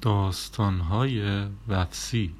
داستانهای وفسی.